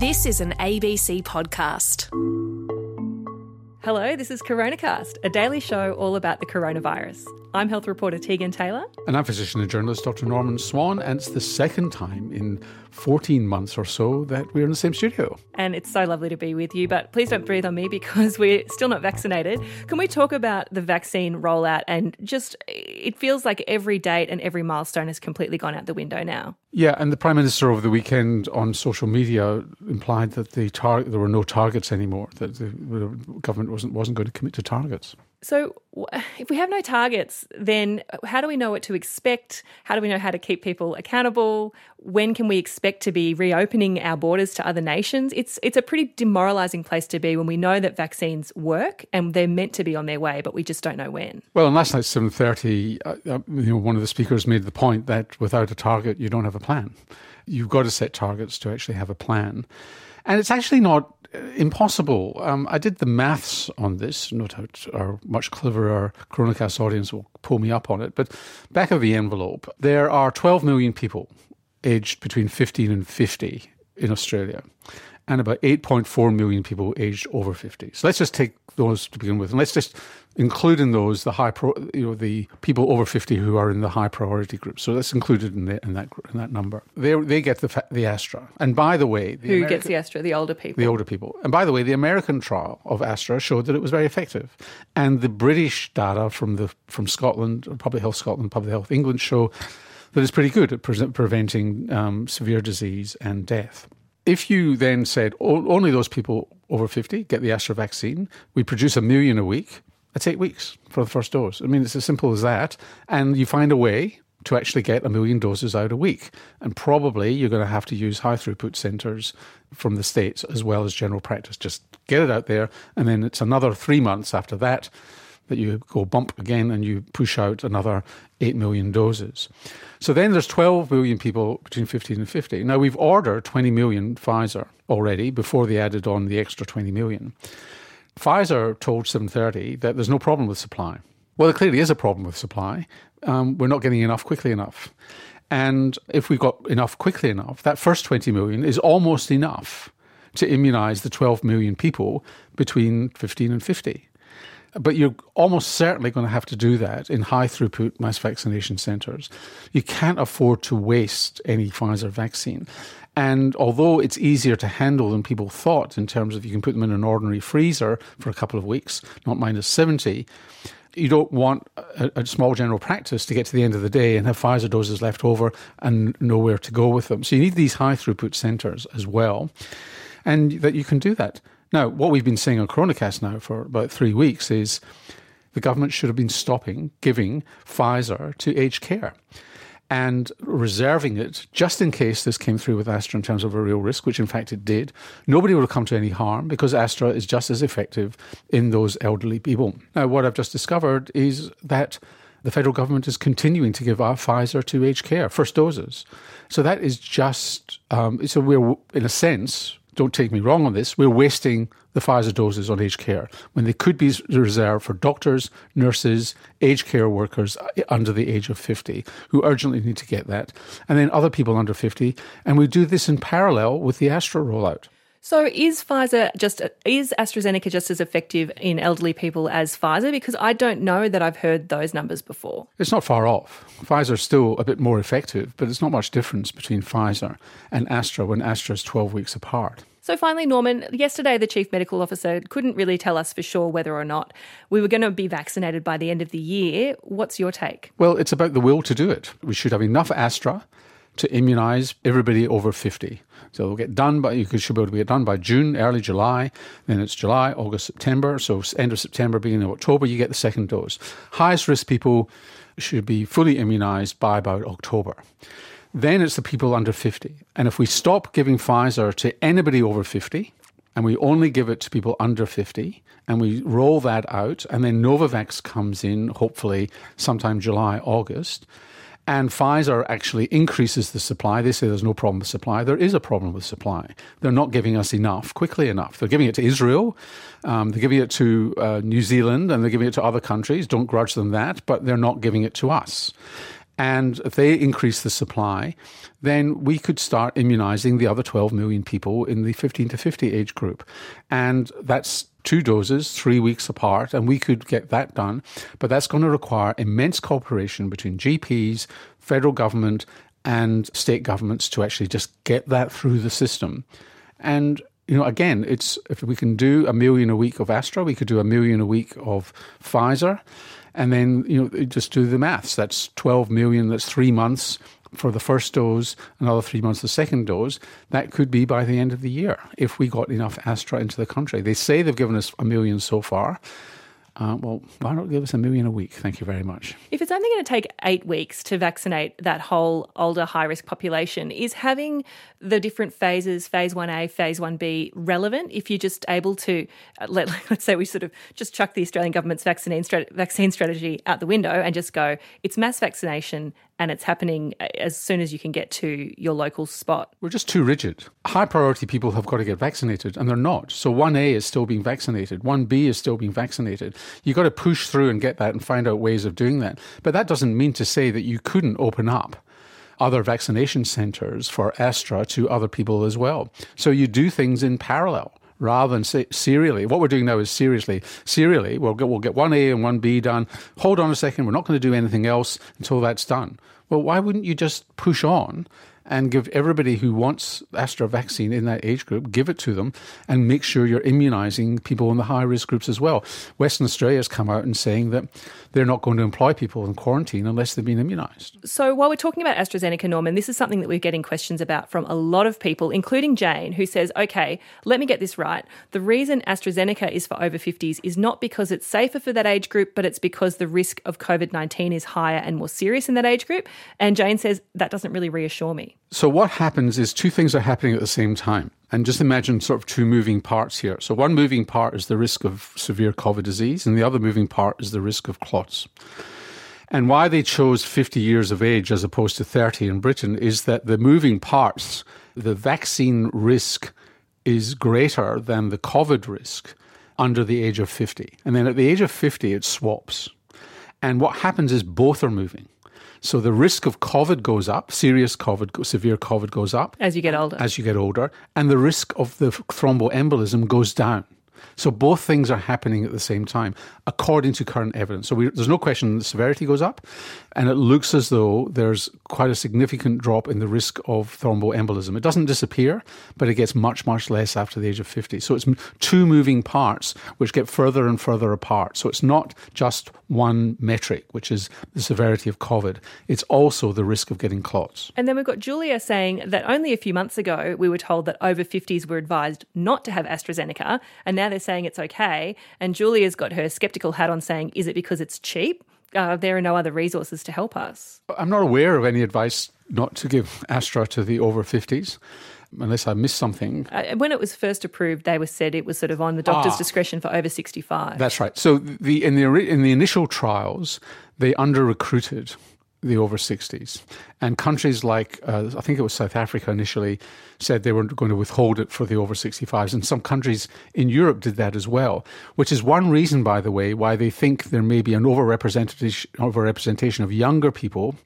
This is an ABC podcast. Hello, this is CoronaCast, a daily show all about the coronavirus. I'm health reporter Tegan Taylor. And I'm physician and journalist Dr. Norman Swan, and it's the second time in 14 months or so that we're in the same studio. And it's so lovely to be with you, but please don't breathe on me because we're still not vaccinated. Can we talk about the vaccine rollout and just it feels like every date and every milestone has completely gone out the window now? Yeah, and the Prime Minister over the weekend on social media implied that the tar- there were no targets anymore, that the government wasn't, wasn't going to commit to targets. So, if we have no targets, then how do we know what to expect? How do we know how to keep people accountable? When can we expect to be reopening our borders to other nations? It's it's a pretty demoralising place to be when we know that vaccines work and they're meant to be on their way, but we just don't know when. Well, and last night seven thirty, uh, uh, you know, one of the speakers made the point that without a target, you don't have a plan. You've got to set targets to actually have a plan, and it's actually not impossible. Um, I did the maths on this. No doubt our much cleverer Coronacast audience will pull me up on it. But back of the envelope, there are 12 million people aged between 15 and 50 in Australia and about 8.4 million people aged over 50. So let's just take those to begin with. And let's just include in those the high, pro, you know, the people over 50 who are in the high priority group. So that's included in, the, in that in that number. They they get the the Astra. And by the way, the who American, gets the Astra? The older people. The older people. And by the way, the American trial of Astra showed that it was very effective. And the British data from the from Scotland, Public Health Scotland, Public Health England show that it's pretty good at pre- preventing um, severe disease and death. If you then said only those people over 50 get the Astra vaccine, we produce a million a week, that's eight weeks for the first dose. I mean, it's as simple as that. And you find a way to actually get a million doses out a week. And probably you're going to have to use high throughput centres from the States as well as general practice. Just get it out there. And then it's another three months after that that you go bump again and you push out another 8 million doses. So then there's 12 million people between 15 and 50. Now we've ordered 20 million Pfizer already before they added on the extra 20 million. Pfizer told 730 that there's no problem with supply. Well, there clearly is a problem with supply. Um, we're not getting enough quickly enough. And if we've got enough quickly enough, that first 20 million is almost enough to immunise the 12 million people between 15 and 50. But you're almost certainly going to have to do that in high throughput mass vaccination centres. You can't afford to waste any Pfizer vaccine. And although it's easier to handle than people thought in terms of you can put them in an ordinary freezer for a couple of weeks, not minus 70, you don't want a, a, small general practice to get to the end of the day and have Pfizer doses left over and nowhere to go with them. So you need these high throughput centres as well, and that you can do that. Now, what we've been saying on Coronacast now for about three weeks is the government should have been stopping giving Pfizer to aged care and reserving it just in case this came through with Astra in terms of a real risk, which in fact it did. Nobody would have come to any harm because Astra is just as effective in those elderly people. Now, what I've just discovered is that the federal government is continuing to give our Pfizer to aged care, first doses. So that is just, um, so we're, in a sense, don't take me wrong on this, we're wasting the Pfizer doses on aged care when they could be reserved for doctors, nurses, aged care workers uh, under the age of 50 who urgently need to get that, and then other people under 50. And we do this in parallel with the Astra rollout. So is Pfizer just is AstraZeneca just as effective in elderly people as Pfizer? Because I don't know that I've heard those numbers before. It's not far off. Pfizer's still a bit more effective, but it's not much difference between Pfizer and Astra when Astra is 12 weeks apart. So finally, Norman, yesterday the Chief Medical Officer couldn't really tell us for sure whether or not we were going to be vaccinated by the end of the year. What's your take? Well, it's about the will to do it. We should have enough Astra to immunise everybody over 50. So it'll get done by, you should be able to get done by June, early July, then it's July, August, September. So end of September, beginning of October, you get the second dose. Highest risk people should be fully immunised by about October. Then it's the people under 50. And if we stop giving Pfizer to anybody over 50, and we only give it to people under 50, and we roll that out, and then Novavax comes in, hopefully sometime July, August, and Pfizer actually increases the supply. They say there's no problem with supply. There is a problem with supply. They're not giving us enough quickly enough. They're giving it to Israel, um, they're giving it to uh, New Zealand, and they're giving it to other countries. Don't grudge them that, but they're not giving it to us. And if they increase the supply, then we could start immunizing the other 12 million people in the 15 to 50 age group. And that's two doses, three weeks apart, and we could get that done. But that's going to require immense cooperation between GPs, federal government, and state governments to actually just get that through the system. And you know, again, it's if we can do a million a week of Astra, we could do a million a week of Pfizer, and then you know just do the maths. That's twelve million. That's three months for the first dose, another three months the second dose. That could be by the end of the year if we got enough Astra into the country. They say they've given us a million so far. Uh, well, why not give us a million a week? Thank you very much. If it's only going to take eight weeks to vaccinate that whole older high risk population, is having the different phases, phase 1A, phase 1B, relevant? If you're just able to, uh, let, us say we sort of just chuck the Australian government's vaccine, vaccine strategy out the window and just go, it's mass vaccination and it's happening uh, as soon as you can get to your local spot. We're just too rigid. High priority people have got to get vaccinated and they're not. So 1A is still being vaccinated, 1B is still being vaccinated. You've got to push through and get that and find out ways of doing that. But that doesn't mean to say that you couldn't open up other vaccination centres for Astra to other people as well. So you do things in parallel rather than say, serially. What we're doing now is seriously, serially, we'll get, we'll get 1A and 1B done. Hold on a second, we're not going to do anything else until that's done. Well, why wouldn't you just push on and give everybody who wants Astra vaccine in that age group, give it to them and make sure you're immunising people in the high risk groups as well. Western Australia has come out and saying that they're not going to employ people in quarantine unless they've been immunised. So while we're talking about AstraZeneca, Norman, this is something that we're getting questions about from a lot of people, including Jane, who says, okay, let me get this right. The reason AstraZeneca is for over 50s is not because it's safer for that age group, but it's because the risk of COVID 19 is higher and more serious in that age group. And Jane says, that doesn't really reassure me. So, what happens is two things are happening at the same time. And just imagine sort of two moving parts here. So, one moving part is the risk of severe COVID disease, and the other moving part is the risk of clots. And why they chose 50 years of age as opposed to 30 in Britain is that the moving parts, the vaccine risk is greater than the COVID risk under the age of 50. And then at the age of 50, it swaps. And what happens is both are moving. So the risk of COVID goes up, serious COVID, severe COVID goes up. As you get older. As you get older. And the risk of the thromboembolism goes down. So both things are happening at the same time, according to current evidence. So we, there's no question the severity goes up, and it looks as though there's quite a significant drop in the risk of thromboembolism. It doesn't disappear, but it gets much, much less after the age of 50. So it's two moving parts which get further and further apart. So it's not just one metric, which is the severity of COVID. It's also the risk of getting clots. And then we've got Julia saying that only a few months ago we were told that over 50s were advised not to have AstraZeneca, and now they're saying it's okay. And Julia's got her skeptical hat on saying, is it because it's cheap? Uh, there are no other resources to help us. I'm not aware of any advice not to give Astra to the over 50s unless I missed something. Uh, when it was first approved, they were said it was sort of on the doctor's ah, discretion for over 65. That's right. So the in the in the initial trials, they under recruited the over 60s. And countries like, uh, I think it was South Africa initially, said they were going to withhold it for the over 65s. And some countries in Europe did that as well, which is one reason, by the way, why they think there may be an overrepresentation, overrepresentation of younger people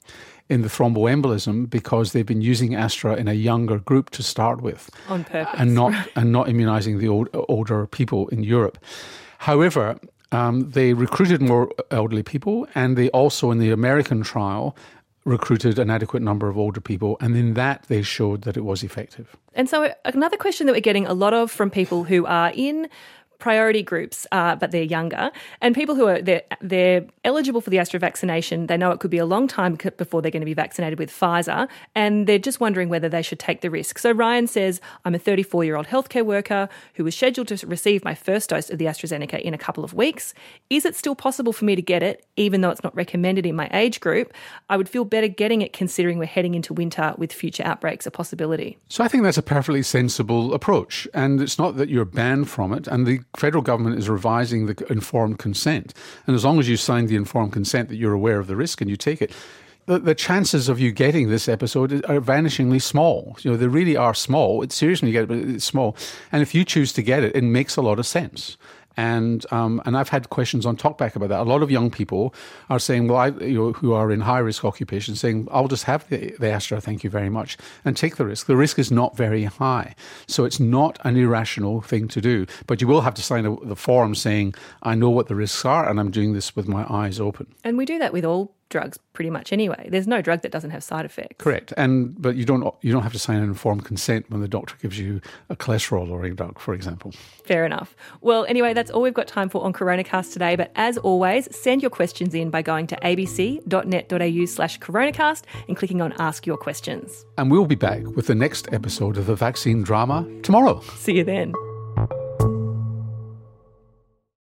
in the thromboembolism because they've been using Astra in a younger group to start with. On purpose. And not, and not immunising the old, older people in Europe. However, um, they recruited more elderly people, and they also, in the American trial, recruited an adequate number of older people, and in that they showed that it was effective. And so, another question that we're getting a lot of from people who are in priority groups, uh, but they're younger, and people who are they're, they're eligible for the Astra vaccination. They know it could be a long time before they're going to be vaccinated with Pfizer, and they're just wondering whether they should take the risk. So Ryan says, "I'm a 34 year old healthcare worker who was scheduled to receive my first dose of the AstraZeneca in a couple of weeks. Is it still possible for me to get it, even though it's not recommended in my age group? I would feel better getting it, considering we're heading into winter with future outbreaks a possibility." So I think that's a perfectly sensible approach, and it's not that you're banned from it, and the federal government is revising the informed consent. And as long as you sign the informed consent that you're aware of the risk and you take it, the, the chances of you getting this episode are vanishingly small. You know, they really are small. It's seriously you get it, but it's small. And if you choose to get it, it makes a lot of sense. And um, and I've had questions on Talkback about that. A lot of young people are saying, well, I, you know, who are in high risk occupations, saying, I'll just have the, the Astra, thank you very much, and take the risk. The risk is not very high, so it's not an irrational thing to do. But you will have to sign a, the form saying, I know what the risks are, and I'm doing this with my eyes open. And we do that with all drugs pretty much anyway. There's no drug that doesn't have side effects. Correct, and but you don't you don't have to sign an informed consent when the doctor gives you a cholesterol lowering drug, for example. Fair enough. Well, anyway, that's all we've got time for on CoronaCast today. But as always, send your questions in by going to abc.net.au slash coronacast and clicking on Ask Your Questions. And we'll be back with the next episode of the vaccine drama tomorrow. See you then.